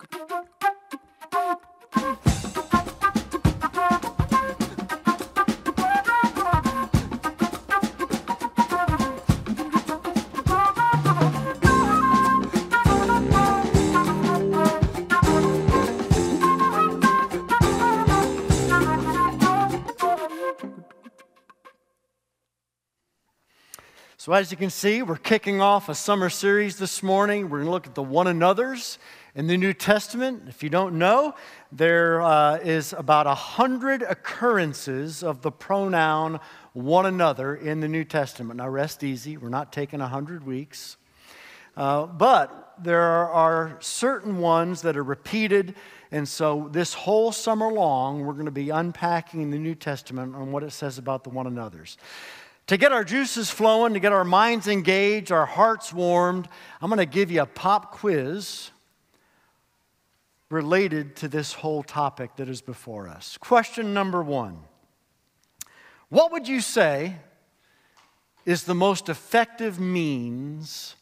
Thank you. So, as you can see, we're kicking off a summer series this morning. We're going to look at the one another's in the New Testament. If you don't know, there uh, is about a hundred occurrences of the pronoun one another in the New Testament. Now, rest easy, we're not taking a hundred weeks. Uh, but there are certain ones that are repeated, and so this whole summer long, we're going to be unpacking the New Testament on what it says about the one another's. To get our juices flowing, to get our minds engaged, our hearts warmed, I'm going to give you a pop quiz related to this whole topic that is before us. Question number one What would you say is the most effective means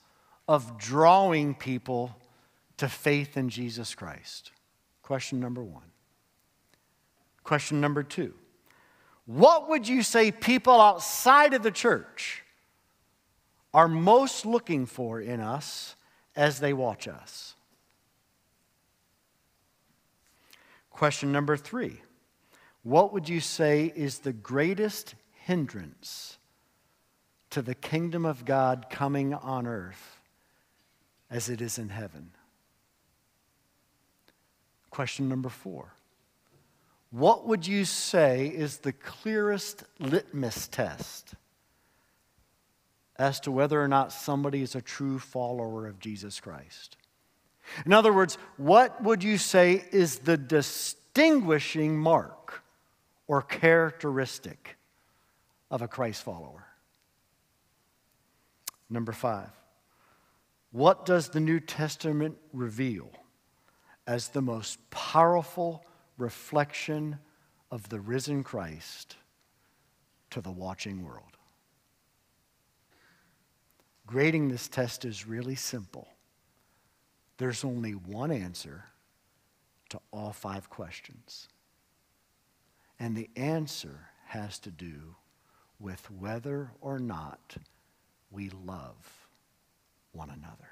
of drawing people to faith in Jesus Christ? Question number one. Question number two what would you say people outside of the church are most looking for in us as they watch us? Question number three What would you say is the greatest hindrance to the kingdom of God coming on earth as it is in heaven? Question number four what would you say is the clearest litmus test as to whether or not somebody is a true follower of Jesus Christ? In other words, what would you say is the distinguishing mark or characteristic of a Christ follower? Number five, what does the New Testament reveal as the most powerful? Reflection of the risen Christ to the watching world. Grading this test is really simple. There's only one answer to all five questions. And the answer has to do with whether or not we love one another.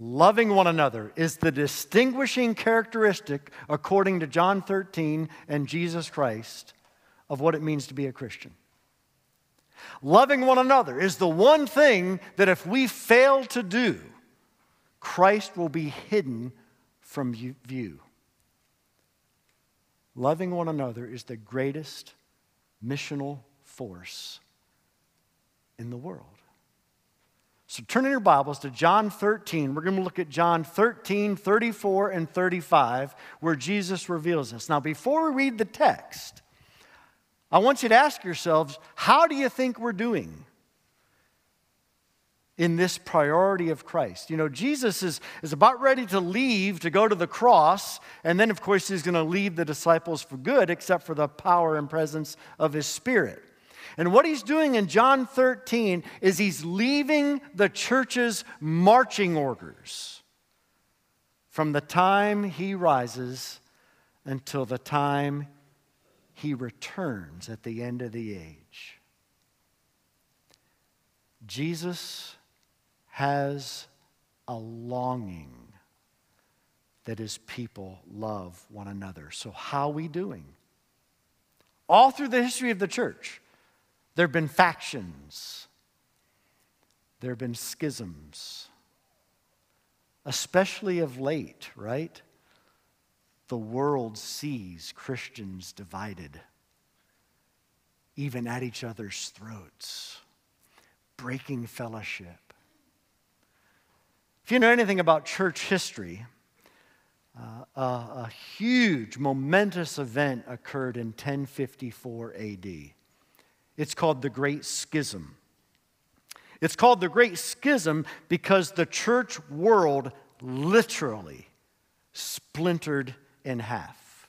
Loving one another is the distinguishing characteristic, according to John 13 and Jesus Christ, of what it means to be a Christian. Loving one another is the one thing that if we fail to do, Christ will be hidden from view. Loving one another is the greatest missional force in the world. So turn in your Bibles to John 13. We're going to look at John 13, 34, and 35, where Jesus reveals this. Now, before we read the text, I want you to ask yourselves how do you think we're doing in this priority of Christ? You know, Jesus is, is about ready to leave to go to the cross, and then, of course, he's going to leave the disciples for good, except for the power and presence of his Spirit. And what he's doing in John 13 is he's leaving the church's marching orders from the time he rises until the time he returns at the end of the age. Jesus has a longing that his people love one another. So, how are we doing? All through the history of the church, there have been factions, there have been schisms, especially of late, right? The world sees Christians divided, even at each other's throats, breaking fellowship. If you know anything about church history, uh, a, a huge, momentous event occurred in 1054 AD. It's called the Great Schism. It's called the Great Schism because the church world literally splintered in half.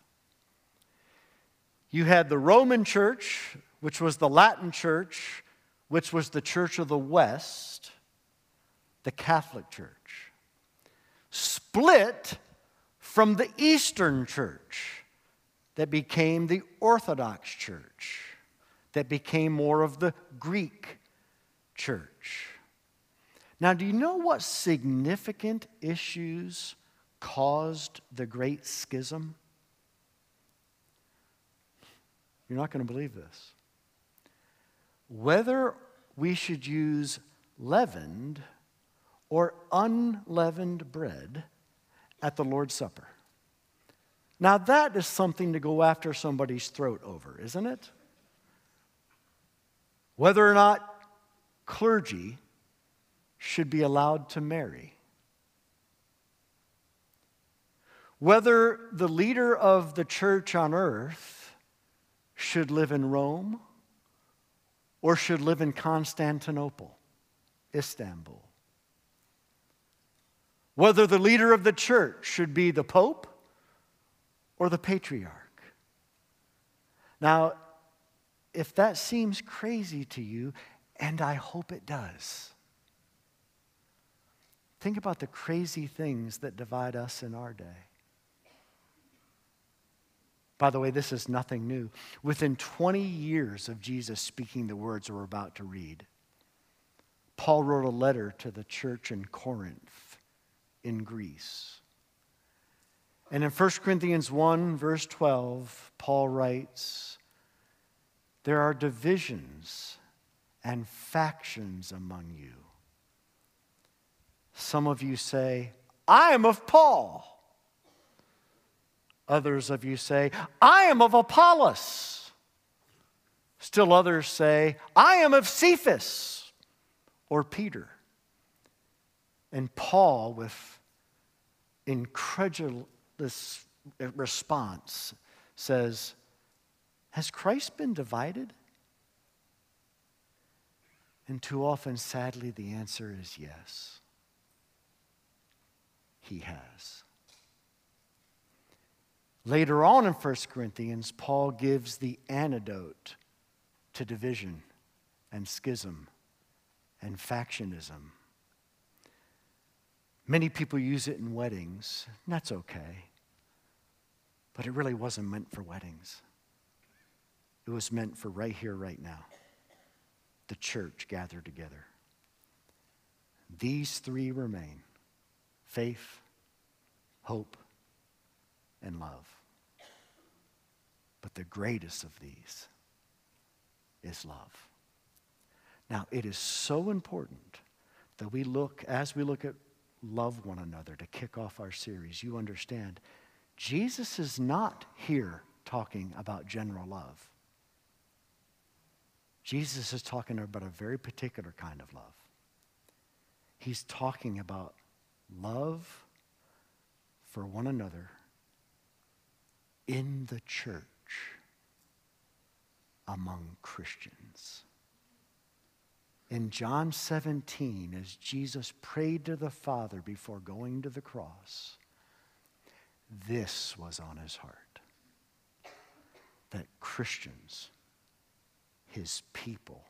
You had the Roman church, which was the Latin church, which was the church of the West, the Catholic church, split from the Eastern church that became the Orthodox church, that became more of the Greek church. Now, do you know what significant issues caused the Great Schism? You're not going to believe this. Whether we should use leavened or unleavened bread at the Lord's Supper. Now, that is something to go after somebody's throat over, isn't it? Whether or not clergy should be allowed to marry. Whether the leader of the church on earth should live in Rome or should live in Constantinople, Istanbul. Whether the leader of the church should be the Pope or the patriarch. Now, if that seems crazy to you, and I hope it does, think about the crazy things that divide us in our day. By the way, this is nothing new. Within 20 years of Jesus speaking the words we're about to read, Paul wrote a letter to the church in Corinth in Greece. And in 1 Corinthians 1, verse 12, Paul writes, There are divisions and factions among you. Some of you say, I am of Paul. Others of you say, I am of Apollos. Still others say, I am of Cephas or Peter. And Paul, with incredulous response, says, Has Christ been divided? And too often, sadly, the answer is yes. He has. Later on in 1 Corinthians, Paul gives the antidote to division and schism and factionism. Many people use it in weddings, and that's okay. But it really wasn't meant for weddings. It was meant for right here, right now. The church gathered together. These three remain faith, hope, and love. But the greatest of these is love. Now, it is so important that we look, as we look at love one another to kick off our series, you understand Jesus is not here talking about general love. Jesus is talking about a very particular kind of love. He's talking about love for one another in the church among Christians. In John 17, as Jesus prayed to the Father before going to the cross, this was on his heart that Christians, his people,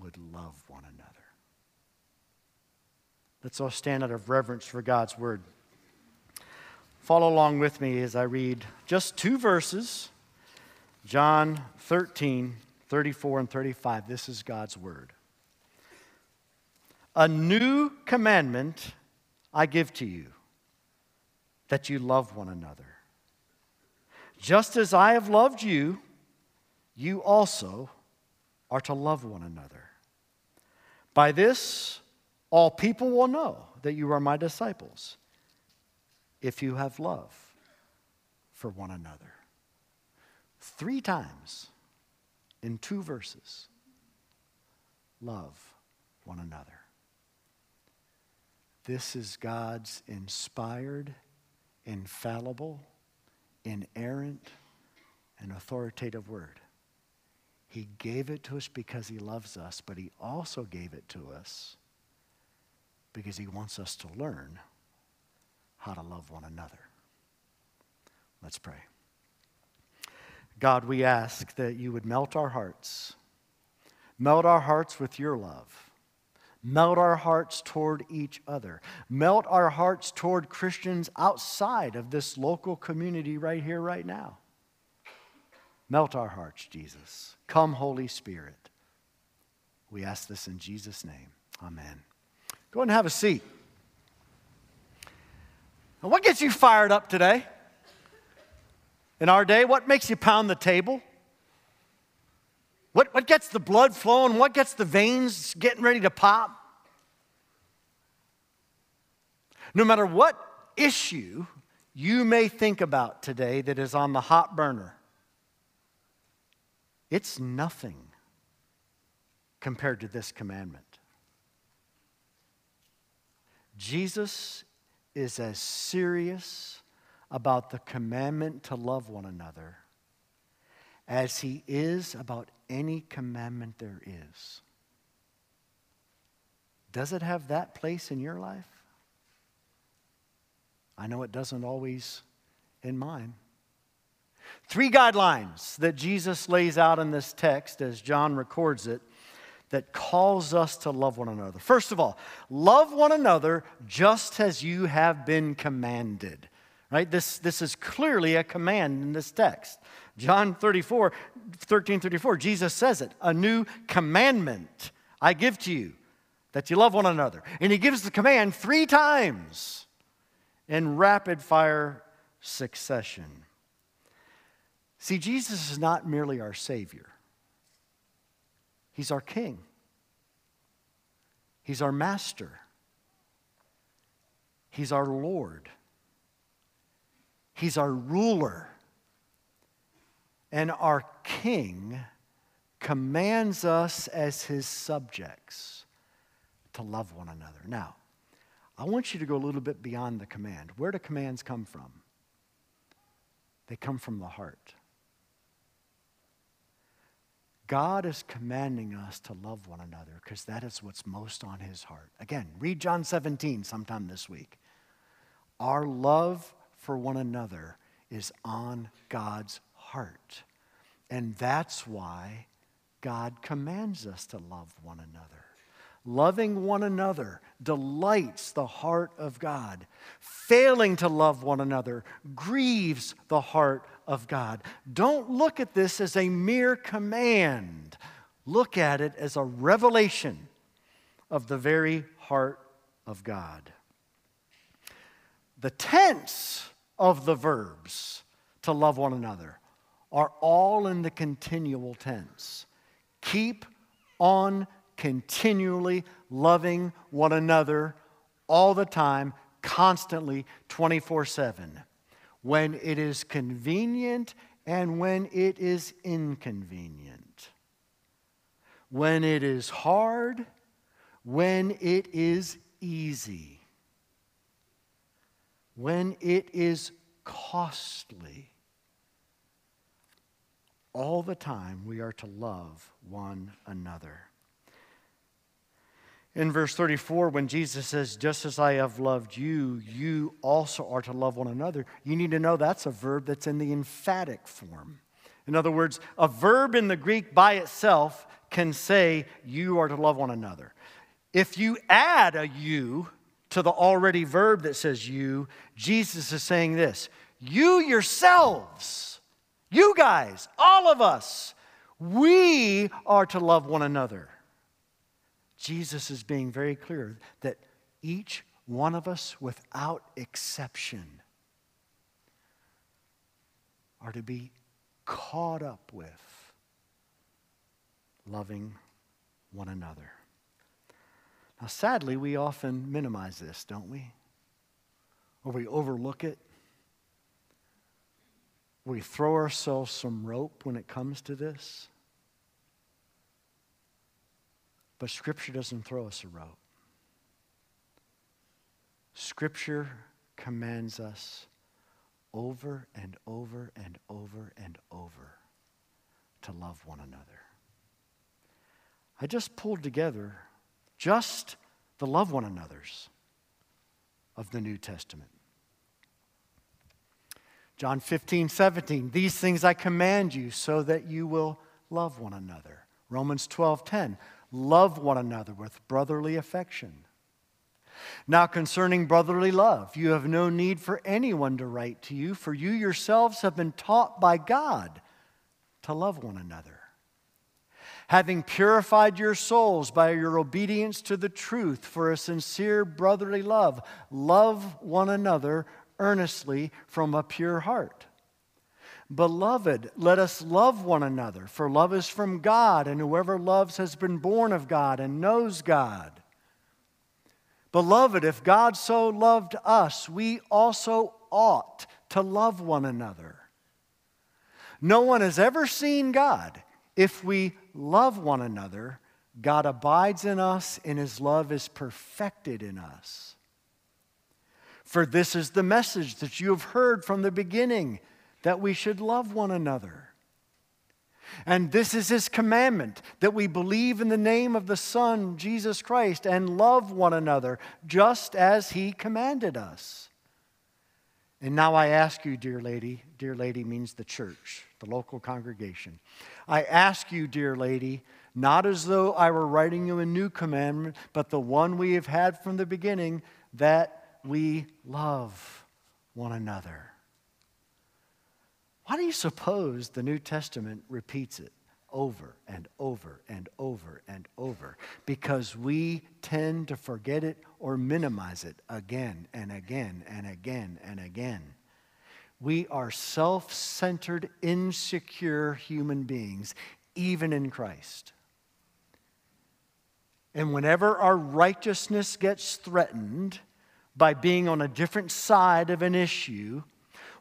would love one another. Let's all stand out of reverence for God's word. Follow along with me as I read just two verses John 13, 34 and 35. This is God's word. A new commandment I give to you that you love one another. Just as I have loved you, you also are to love one another. By this, all people will know that you are my disciples if you have love for one another. Three times in two verses love one another. This is God's inspired, infallible, inerrant, and authoritative word. He gave it to us because He loves us, but He also gave it to us because He wants us to learn how to love one another. Let's pray. God, we ask that you would melt our hearts. Melt our hearts with your love. Melt our hearts toward each other. Melt our hearts toward Christians outside of this local community right here, right now. Melt our hearts, Jesus. Come, Holy Spirit. We ask this in Jesus' name. Amen. Go and have a seat. Now, what gets you fired up today? In our day, what makes you pound the table? What, what gets the blood flowing? What gets the veins getting ready to pop? No matter what issue you may think about today that is on the hot burner, it's nothing compared to this commandment. Jesus is as serious about the commandment to love one another as he is about any commandment there is. Does it have that place in your life? I know it doesn't always in mine. Three guidelines that Jesus lays out in this text as John records it that calls us to love one another. First of all, love one another just as you have been commanded. Right? This, this is clearly a command in this text. John 34, 13, 34, Jesus says it, a new commandment I give to you, that you love one another. And he gives the command three times in rapid fire succession. See, Jesus is not merely our Savior. He's our king, He's our master, He's our Lord, He's our ruler. And our king commands us as his subjects to love one another. Now, I want you to go a little bit beyond the command. Where do commands come from? They come from the heart. God is commanding us to love one another because that is what's most on his heart. Again, read John 17 sometime this week. Our love for one another is on God's heart. And that's why God commands us to love one another. Loving one another delights the heart of God. Failing to love one another grieves the heart of God. Don't look at this as a mere command, look at it as a revelation of the very heart of God. The tense of the verbs to love one another are all in the continual tense. Keep on continually loving one another all the time, constantly, 24 7. When it is convenient and when it is inconvenient. When it is hard, when it is easy. When it is costly. All the time, we are to love one another. In verse 34, when Jesus says, Just as I have loved you, you also are to love one another, you need to know that's a verb that's in the emphatic form. In other words, a verb in the Greek by itself can say, You are to love one another. If you add a you to the already verb that says you, Jesus is saying this You yourselves, you guys, all of us, we are to love one another. Jesus is being very clear that each one of us, without exception, are to be caught up with loving one another. Now, sadly, we often minimize this, don't we? Or we overlook it. We throw ourselves some rope when it comes to this. But Scripture doesn't throw us a rope. Scripture commands us over and over and over and over to love one another. I just pulled together just the love one another's of the New Testament. John 15, 17, these things I command you so that you will love one another. Romans 12, 10, love one another with brotherly affection. Now, concerning brotherly love, you have no need for anyone to write to you, for you yourselves have been taught by God to love one another. Having purified your souls by your obedience to the truth for a sincere brotherly love, love one another earnestly from a pure heart. Beloved, let us love one another, for love is from God, and whoever loves has been born of God and knows God. Beloved, if God so loved us, we also ought to love one another. No one has ever seen God. If we love one another, God abides in us, and his love is perfected in us. For this is the message that you have heard from the beginning that we should love one another. And this is his commandment that we believe in the name of the Son, Jesus Christ, and love one another just as he commanded us. And now I ask you, dear lady, dear lady means the church, the local congregation. I ask you, dear lady, not as though I were writing you a new commandment, but the one we have had from the beginning, that we love one another. Why do you suppose the New Testament repeats it over and over and over and over? Because we tend to forget it or minimize it again and again and again and again. We are self centered, insecure human beings, even in Christ. And whenever our righteousness gets threatened by being on a different side of an issue,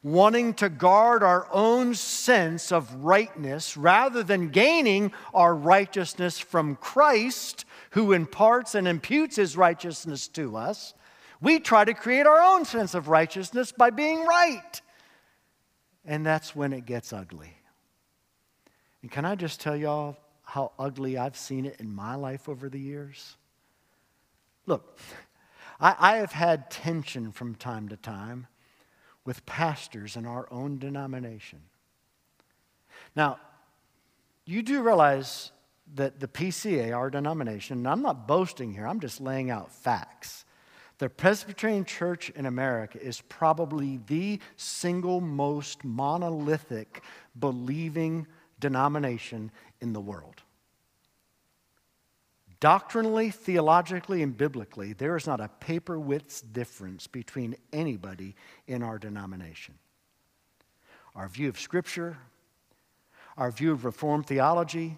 wanting to guard our own sense of rightness rather than gaining our righteousness from Christ, who imparts and imputes his righteousness to us, we try to create our own sense of righteousness by being right. And that's when it gets ugly. And can I just tell y'all how ugly I've seen it in my life over the years? Look, I, I have had tension from time to time with pastors in our own denomination. Now, you do realize that the PCA, our denomination, and I'm not boasting here, I'm just laying out facts. The Presbyterian Church in America is probably the single most monolithic believing denomination in the world. Doctrinally, theologically, and biblically, there is not a paper width's difference between anybody in our denomination. Our view of Scripture, our view of Reformed theology,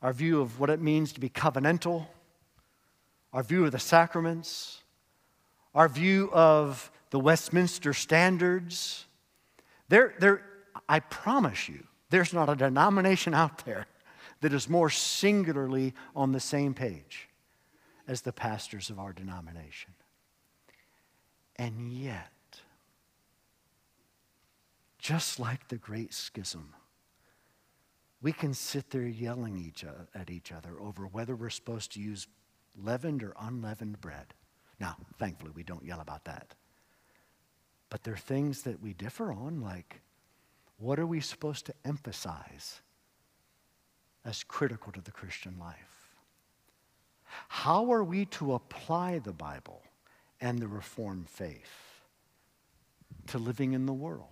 our view of what it means to be covenantal, our view of the sacraments, our view of the Westminster standards. There, there, I promise you, there's not a denomination out there that is more singularly on the same page as the pastors of our denomination. And yet, just like the Great Schism, we can sit there yelling each at each other over whether we're supposed to use leavened or unleavened bread. Now, thankfully, we don't yell about that. But there are things that we differ on, like what are we supposed to emphasize as critical to the Christian life. How are we to apply the Bible and the Reformed faith to living in the world?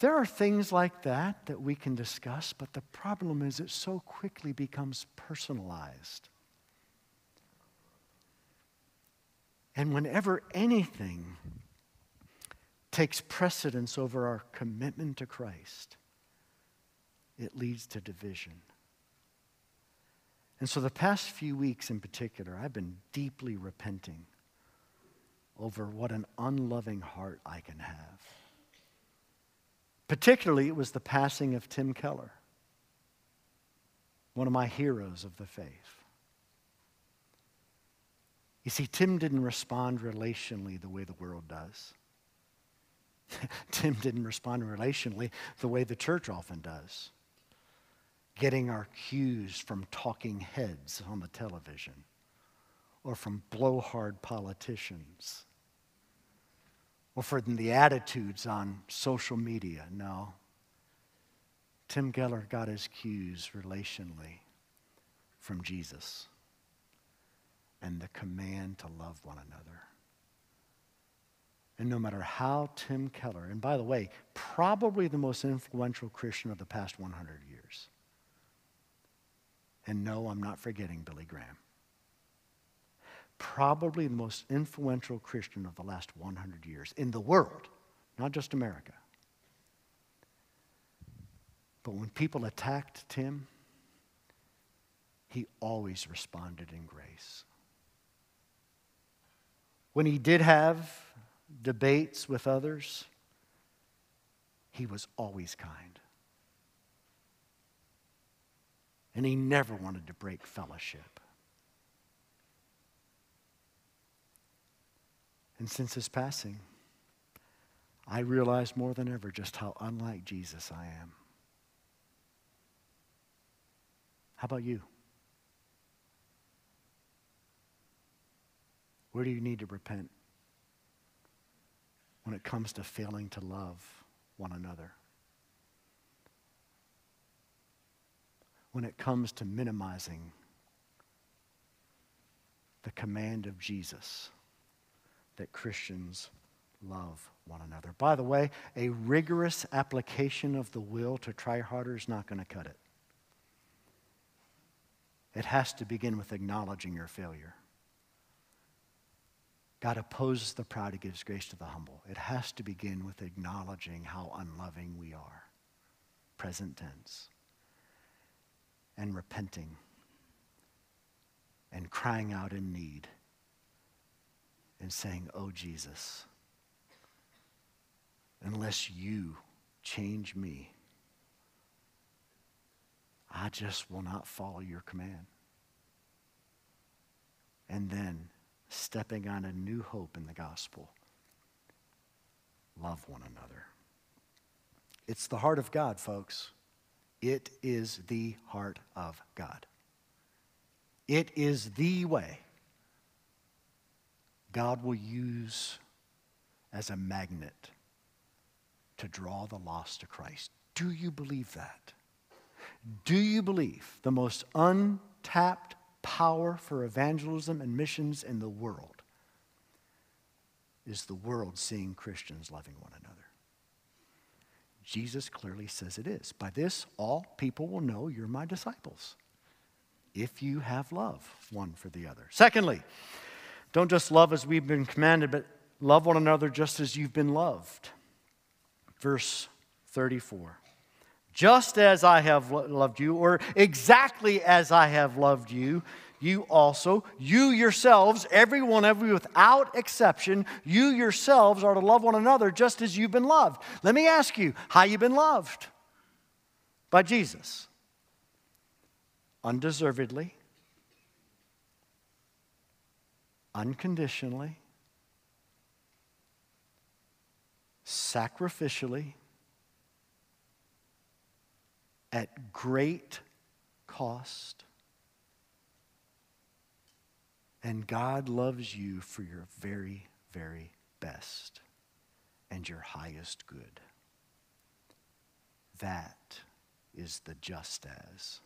There are things like that that we can discuss, but the problem is it so quickly becomes personalized. And whenever anything takes precedence over our commitment to Christ, it leads to division. And so, the past few weeks in particular, I've been deeply repenting over what an unloving heart I can have. Particularly, it was the passing of Tim Keller, one of my heroes of the faith. You see, Tim didn't respond relationally the way the world does. Tim didn't respond relationally the way the church often does getting our cues from talking heads on the television or from blowhard politicians or from the attitudes on social media. No. Tim Keller got his cues relationally from Jesus and the command to love one another. And no matter how Tim Keller, and by the way, probably the most influential Christian of the past 100 years. And no, I'm not forgetting Billy Graham. Probably the most influential Christian of the last 100 years in the world, not just America. But when people attacked Tim, he always responded in grace. When he did have debates with others, he was always kind. And he never wanted to break fellowship. And since his passing, I realize more than ever just how unlike Jesus I am. How about you? Where do you need to repent when it comes to failing to love one another? When it comes to minimizing the command of Jesus that Christians love one another. By the way, a rigorous application of the will to try harder is not going to cut it. It has to begin with acknowledging your failure. God opposes the proud, He gives grace to the humble. It has to begin with acknowledging how unloving we are, present tense, and repenting and crying out in need and saying, Oh, Jesus, unless you change me, I just will not follow your command. And then stepping on a new hope in the gospel. Love one another. It's the heart of God, folks. It is the heart of God. It is the way God will use as a magnet to draw the lost to Christ. Do you believe that? Do you believe the most untapped power for evangelism and missions in the world is the world seeing Christians loving one another? Jesus clearly says it is. By this, all people will know you're my disciples if you have love one for the other. Secondly, don't just love as we've been commanded, but love one another just as you've been loved. Verse 34 just as I have loved you, or exactly as I have loved you, you also, you yourselves, every one of you without exception, you yourselves are to love one another just as you've been loved. Let me ask you, how you been loved? By Jesus. Undeservedly, unconditionally, sacrificially, at great cost. And God loves you for your very, very best and your highest good. That is the just as.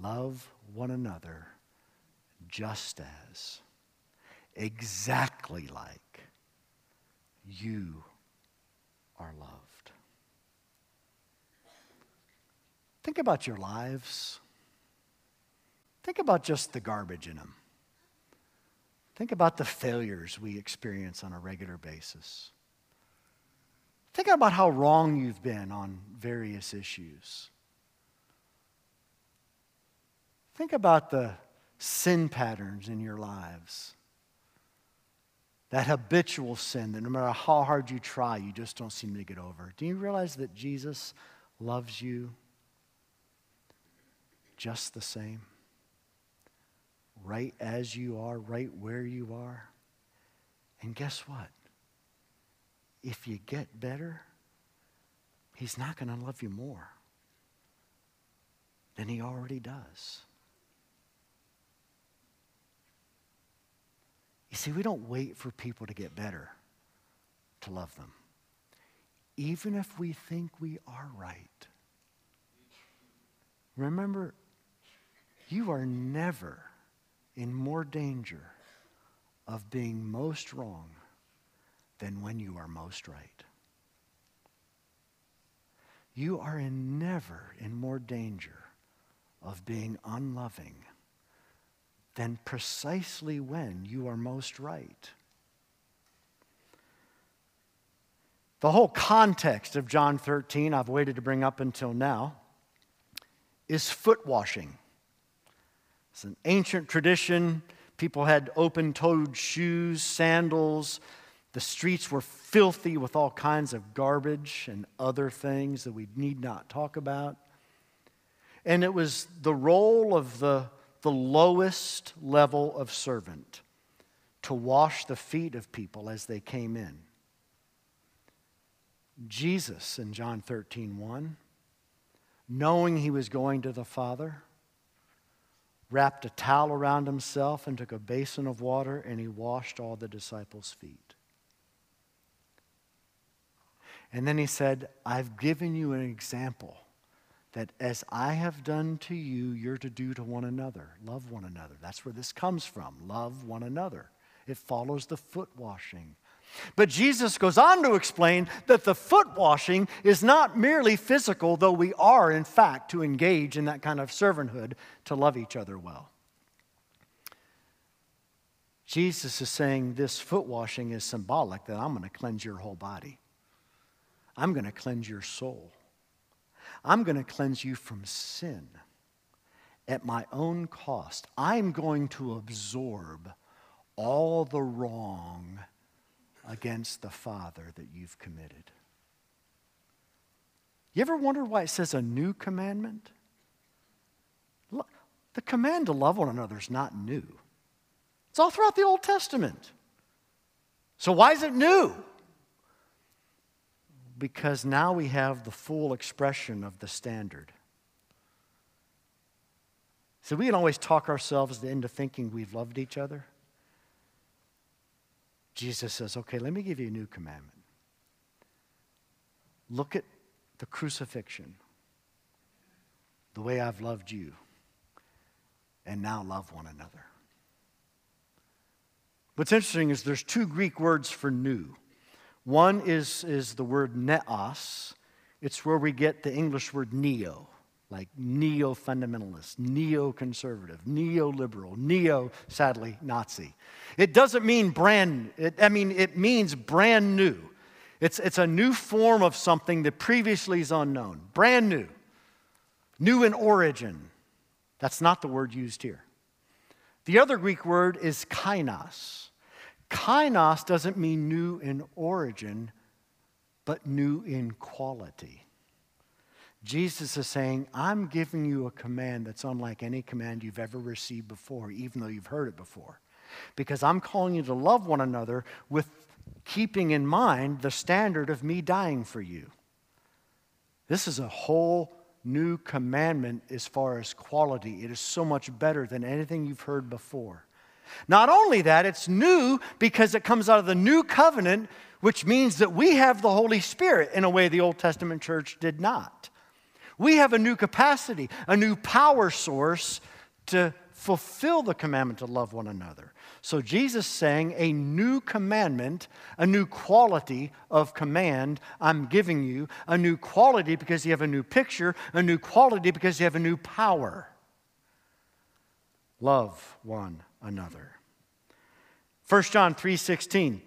Love one another just as, exactly like you are loved. Think about your lives. Think about just the garbage in them. Think about the failures we experience on a regular basis. Think about how wrong you've been on various issues. Think about the sin patterns in your lives. That habitual sin that no matter how hard you try, you just don't seem to get over. Do you realize that Jesus loves you just the same, right as you are, right where you are. And guess what? If you get better, He's not going to love you more than He already does. You see, we don't wait for people to get better to love them, even if we think we are right. Remember You are never in more danger of being most wrong than when you are most right. You are in never in more danger of being unloving than precisely when you are most right. The whole context of John 13, I've waited to bring up until now, is foot washing. It's an ancient tradition. People had open toed shoes, sandals. The streets were filthy with all kinds of garbage and other things that we need not talk about. And it was the role of the, the lowest level of servant to wash the feet of people as they came in. Jesus in John 13, 1, knowing he was going to the Father, wrapped a towel around himself and took a basin of water and he washed all the disciples' feet. And then he said, I've given you an example that as I have done to you, you're to do to one another. Love one another. That's where this comes from. Love one another. It follows the foot washing. But Jesus goes on to explain that the foot washing is not merely physical, though we are, in fact, to engage in that kind of servanthood to love each other well. Jesus is saying this foot washing is symbolic that I'm going to cleanse your whole body. I'm going to cleanse your soul. I'm going to cleanse you from sin at my own cost. I'm going to absorb all the wrong against the Father that you've committed. You ever wonder why it says a new commandment? The command to love one another is not new. It's all throughout the Old Testament. So, why is it new? because now we have the full expression of the standard. So we can always talk ourselves into thinking we've loved each other. Jesus says, okay, let me give you a new commandment. Look at the crucifixion, the way I've loved you, and now love one another. What's interesting is there's two Greek words for new. One is, is the word neos. It's where we get the English word neo, like neo fundamentalist, neo conservative, neoliberal, neo, sadly, Nazi. It doesn't mean brand, it, I mean, it means brand new. It's, it's a new form of something that previously is unknown, brand new, new in origin. That's not the word used here. The other Greek word is kainos. Kainos doesn't mean new in origin, but new in quality. Jesus is saying, I'm giving you a command that's unlike any command you've ever received before, even though you've heard it before. Because I'm calling you to love one another with keeping in mind the standard of me dying for you. This is a whole new commandment as far as quality. It is so much better than anything you've heard before. Not only that, it's new because it comes out of the new covenant, which means that we have the Holy Spirit in a way the Old Testament church did not. We have a new capacity, a new power source to fulfill the commandment to love one another. So Jesus saying a new commandment, a new quality of command I'm giving you, a new quality because you have a new picture, a new quality because you have a new power. Love one another. 1 John 3:16.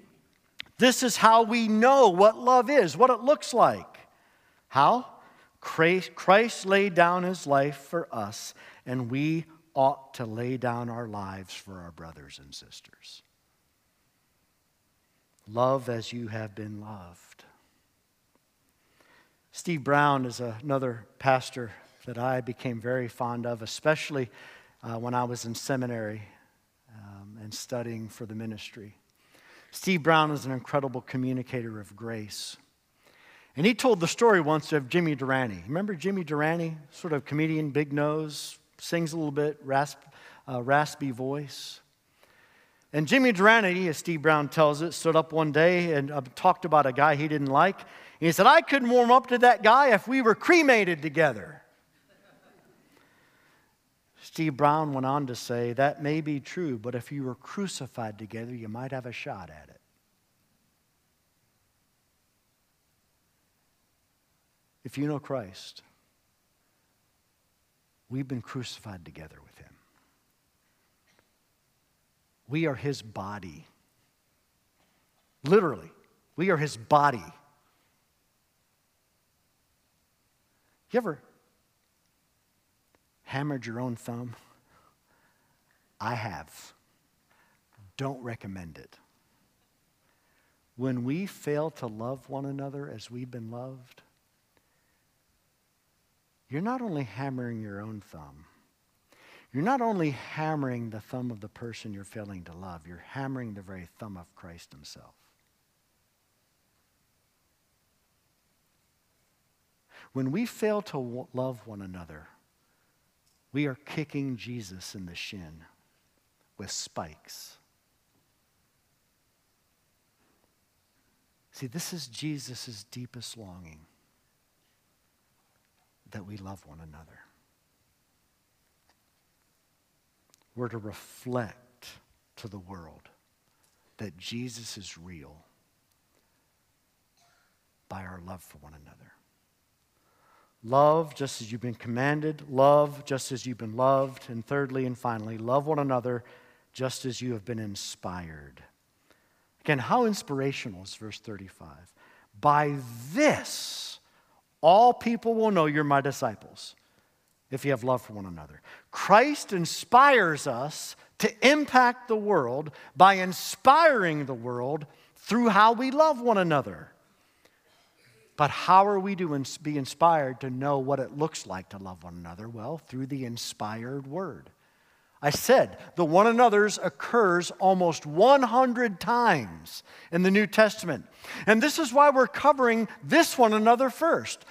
This is how we know what love is, what it looks like. How? Christ laid down his life for us, and we ought to lay down our lives for our brothers and sisters. Love as you have been loved. Steve Brown is another pastor that I became very fond of, especially uh, when I was in seminary um, and studying for the ministry. Steve Brown is an incredible communicator of grace. And he told the story once of Jimmy Durante. Remember Jimmy Durante? Sort of comedian, big nose, sings a little bit, rasp, uh, raspy voice. And Jimmy Durante, as Steve Brown tells it, stood up one day and uh, talked about a guy he didn't like. And he said, I couldn't warm up to that guy if we were cremated together. Steve Brown went on to say, That may be true, but if you were crucified together, you might have a shot at it. If you know Christ, we've been crucified together with him. We are his body. Literally, we are his body. You ever hammered your own thumb? I have. Don't recommend it. When we fail to love one another as we've been loved, you're not only hammering your own thumb, you're not only hammering the thumb of the person you're failing to love, you're hammering the very thumb of Christ Himself. When we fail to love one another, we are kicking Jesus in the shin with spikes. See, this is Jesus' deepest longing that we love one another. We're to reflect to the world that Jesus is real by our love for one another. Love just as you've been commanded, love just as you've been loved, and thirdly and finally, love one another just as you have been inspired. Again, how inspirational is verse 35? By this, all people will know you're my disciples if you have love for one another. Christ inspires us to impact the world by inspiring the world through how we love one another. But how are we to be inspired to know what it looks like to love one another? Well, through the inspired word. I said the one another's occurs almost 100 times in the New Testament. And this is why we're covering this one another first.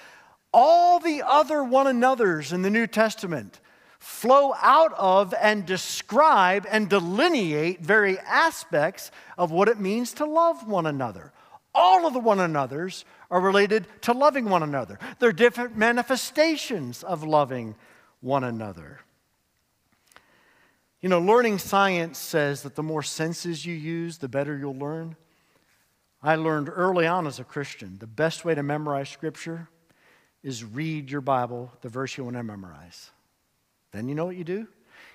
All the other one another's in the New Testament flow out of and describe and delineate very aspects of what it means to love one another. All of the one another's are related to loving one another. They're different manifestations of loving one another. You know, learning science says that the more senses you use, the better you'll learn. I learned early on as a Christian the best way to memorize Scripture is read your Bible, the verse you want to memorize. Then you know what you do?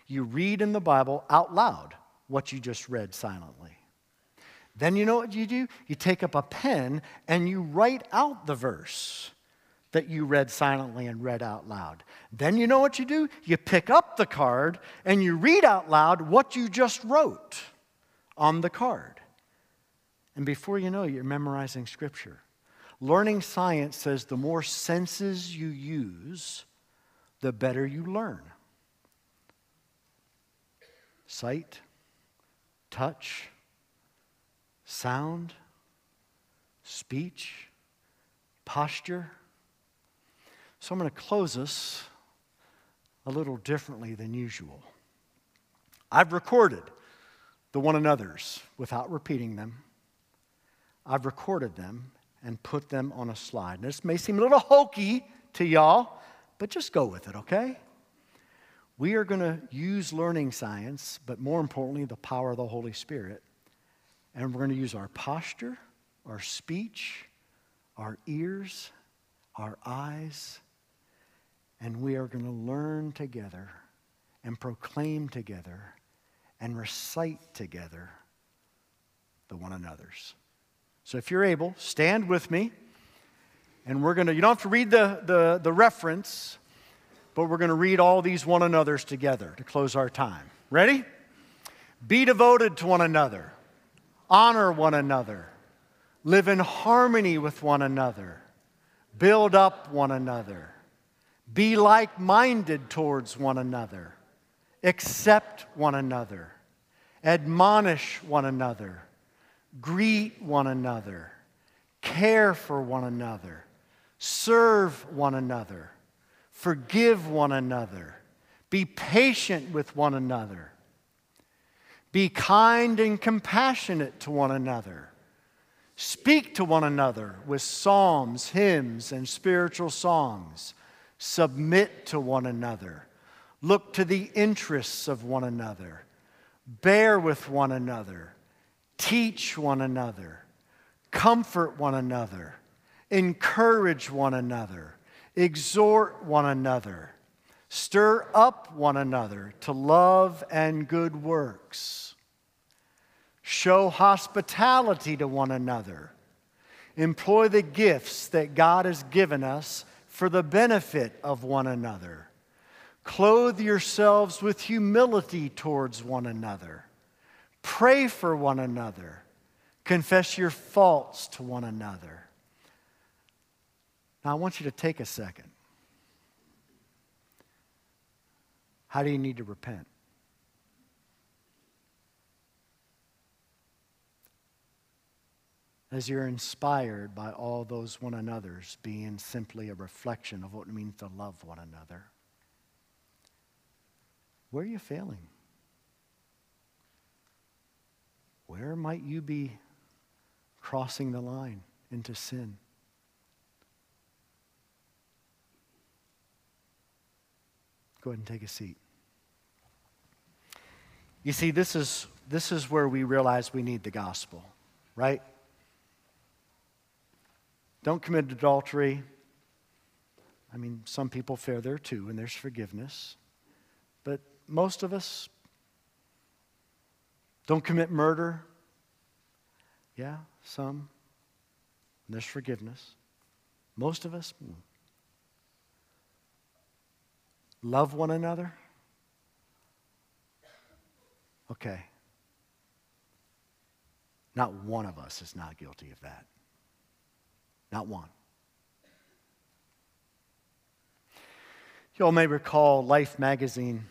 You read in the Bible out loud what you just read silently. Then you know what you do? You take up a pen and you write out the verse that you read silently and read out loud. Then you know what you do? You pick up the card and you read out loud what you just wrote on the card. And before you know, you're memorizing scripture. Learning science says the more senses you use, the better you learn. Sight, touch, sound, speech, posture. So I'm going to close us a little differently than usual. I've recorded the one another's without repeating them. I've recorded them and put them on a slide. this may seem a little hokey to y'all, but just go with it, okay? We are going to use learning science, but more importantly, the power of the Holy Spirit and we're going to use our posture, our speech, our ears, our eyes, and we are going to learn together and proclaim together and recite together the one another's. So if you're able, stand with me. And we're going to, you don't have to read the, the, the reference, but we're going to read all these one another's together to close our time. Ready? Be devoted to one another honor one another, live in harmony with one another, build up one another, be like minded towards one another, accept one another, admonish one another, greet one another, care for one another, serve one another, forgive one another, be patient with one another be kind and compassionate to one another. Speak to one another with psalms, hymns, and spiritual songs. Submit to one another. look to the interests of one another, bear with one another, teach one another, comfort one another, encourage one another, exhort one another, stir up one another to love and good works, show hospitality to one another, employ the gifts that God has given us for the benefit of one another. Clothe yourselves with humility towards one another. Pray for one another. Confess your faults to one another. Now, I want you to take a second. How do you need to repent? As you're inspired by all those one another's being simply a reflection of what it means to love one another. Where are you failing? Where might you be crossing the line into sin? Go ahead and take a seat. You see, this is, this is where we realize we need the gospel, right? Don't commit adultery. I mean, some people fare there too, and there's forgiveness. But most of us don't commit murder. Yeah, some. There's forgiveness. Most of us hmm. love one another. Okay. Not one of us is not guilty of that. Not one. You all may recall Life magazine.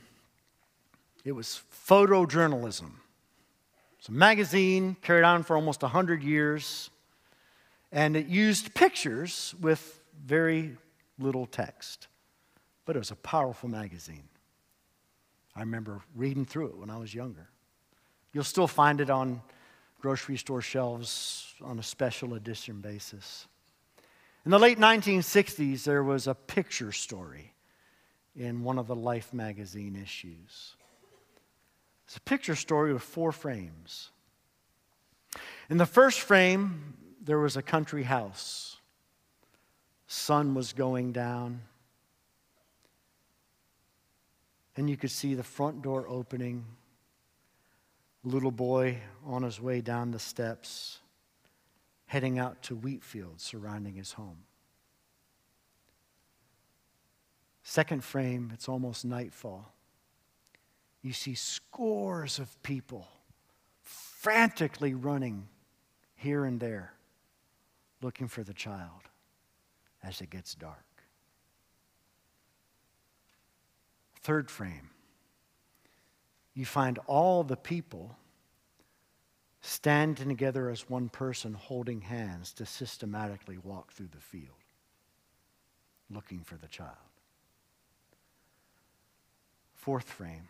It was photojournalism. It's a magazine carried on for almost 100 years, and it used pictures with very little text. But it was a powerful magazine. I remember reading through it when I was younger. You'll still find it on grocery store shelves on a special edition basis. In the late 1960s, there was a picture story in one of the Life magazine issues. It's a picture story with four frames. In the first frame, there was a country house. Sun was going down. And you could see the front door opening. Little boy on his way down the steps heading out to wheat fields surrounding his home. Second frame, it's almost nightfall. You see scores of people frantically running here and there looking for the child as it gets dark. Third frame, you find all the people standing together as one person holding hands to systematically walk through the field looking for the child. Fourth frame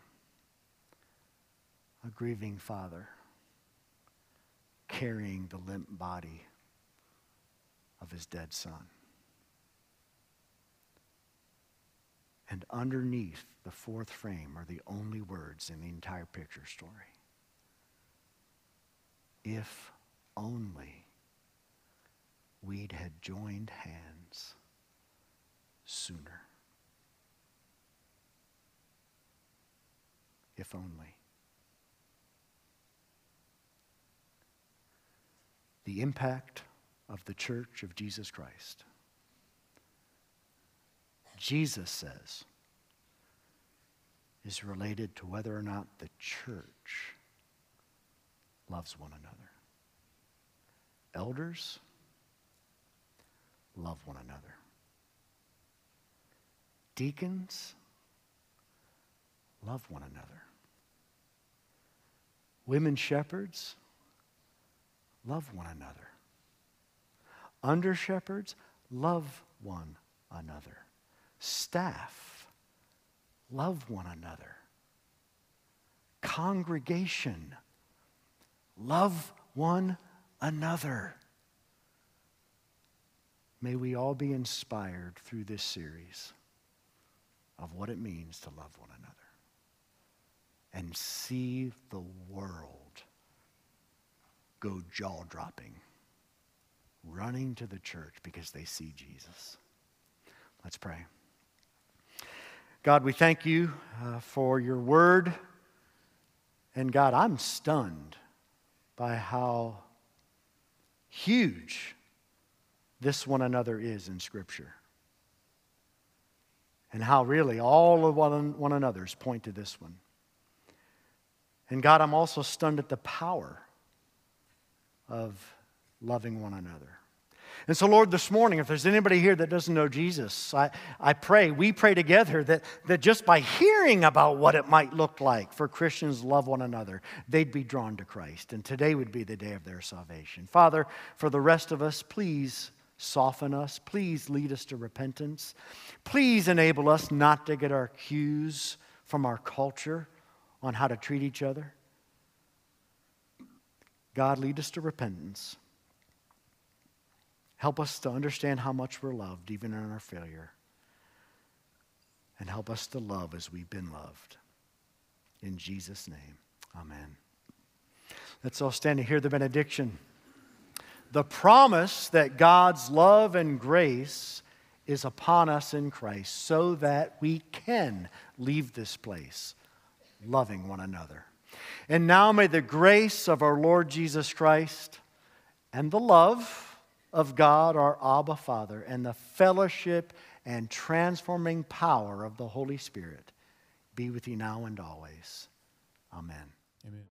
a grieving father carrying the limp body of his dead son. And underneath the fourth frame are the only words in the entire picture story if only we'd had joined hands sooner. If only. The impact of the church of Jesus Christ. Jesus says is related to whether or not the church loves one another. Elders, love one another. Deacons, love one another. Women shepherds, love one another. Under shepherds, love one another. Staff, love one another. Congregation, Love one another. May we all be inspired through this series of what it means to love one another and see the world go jaw dropping, running to the church because they see Jesus. Let's pray. God, we thank you uh, for your word. And God, I'm stunned by how huge this one another is in Scripture. And how really all of one, one another's point to this one. And God, I'm also stunned at the power of loving one another. And so, Lord, this morning, if there's anybody here that doesn't know Jesus, I, I pray, we pray together that, that just by hearing about what it might look like for Christians love one another, they'd be drawn to Christ. And today would be the day of their salvation. Father, for the rest of us, please soften us. Please lead us to repentance. Please enable us not to get our cues from our culture on how to treat each other. God, lead us to repentance. Help us to understand how much we're loved, even in our failure. And help us to love as we've been loved. In Jesus' name, amen. Let's all stand and hear the benediction. The promise that God's love and grace is upon us in Christ so that we can leave this place loving one another. And now may the grace of our Lord Jesus Christ and the love of God, our Abba Father, and the fellowship and transforming power of the Holy Spirit be with you now and always. Amen. Amen.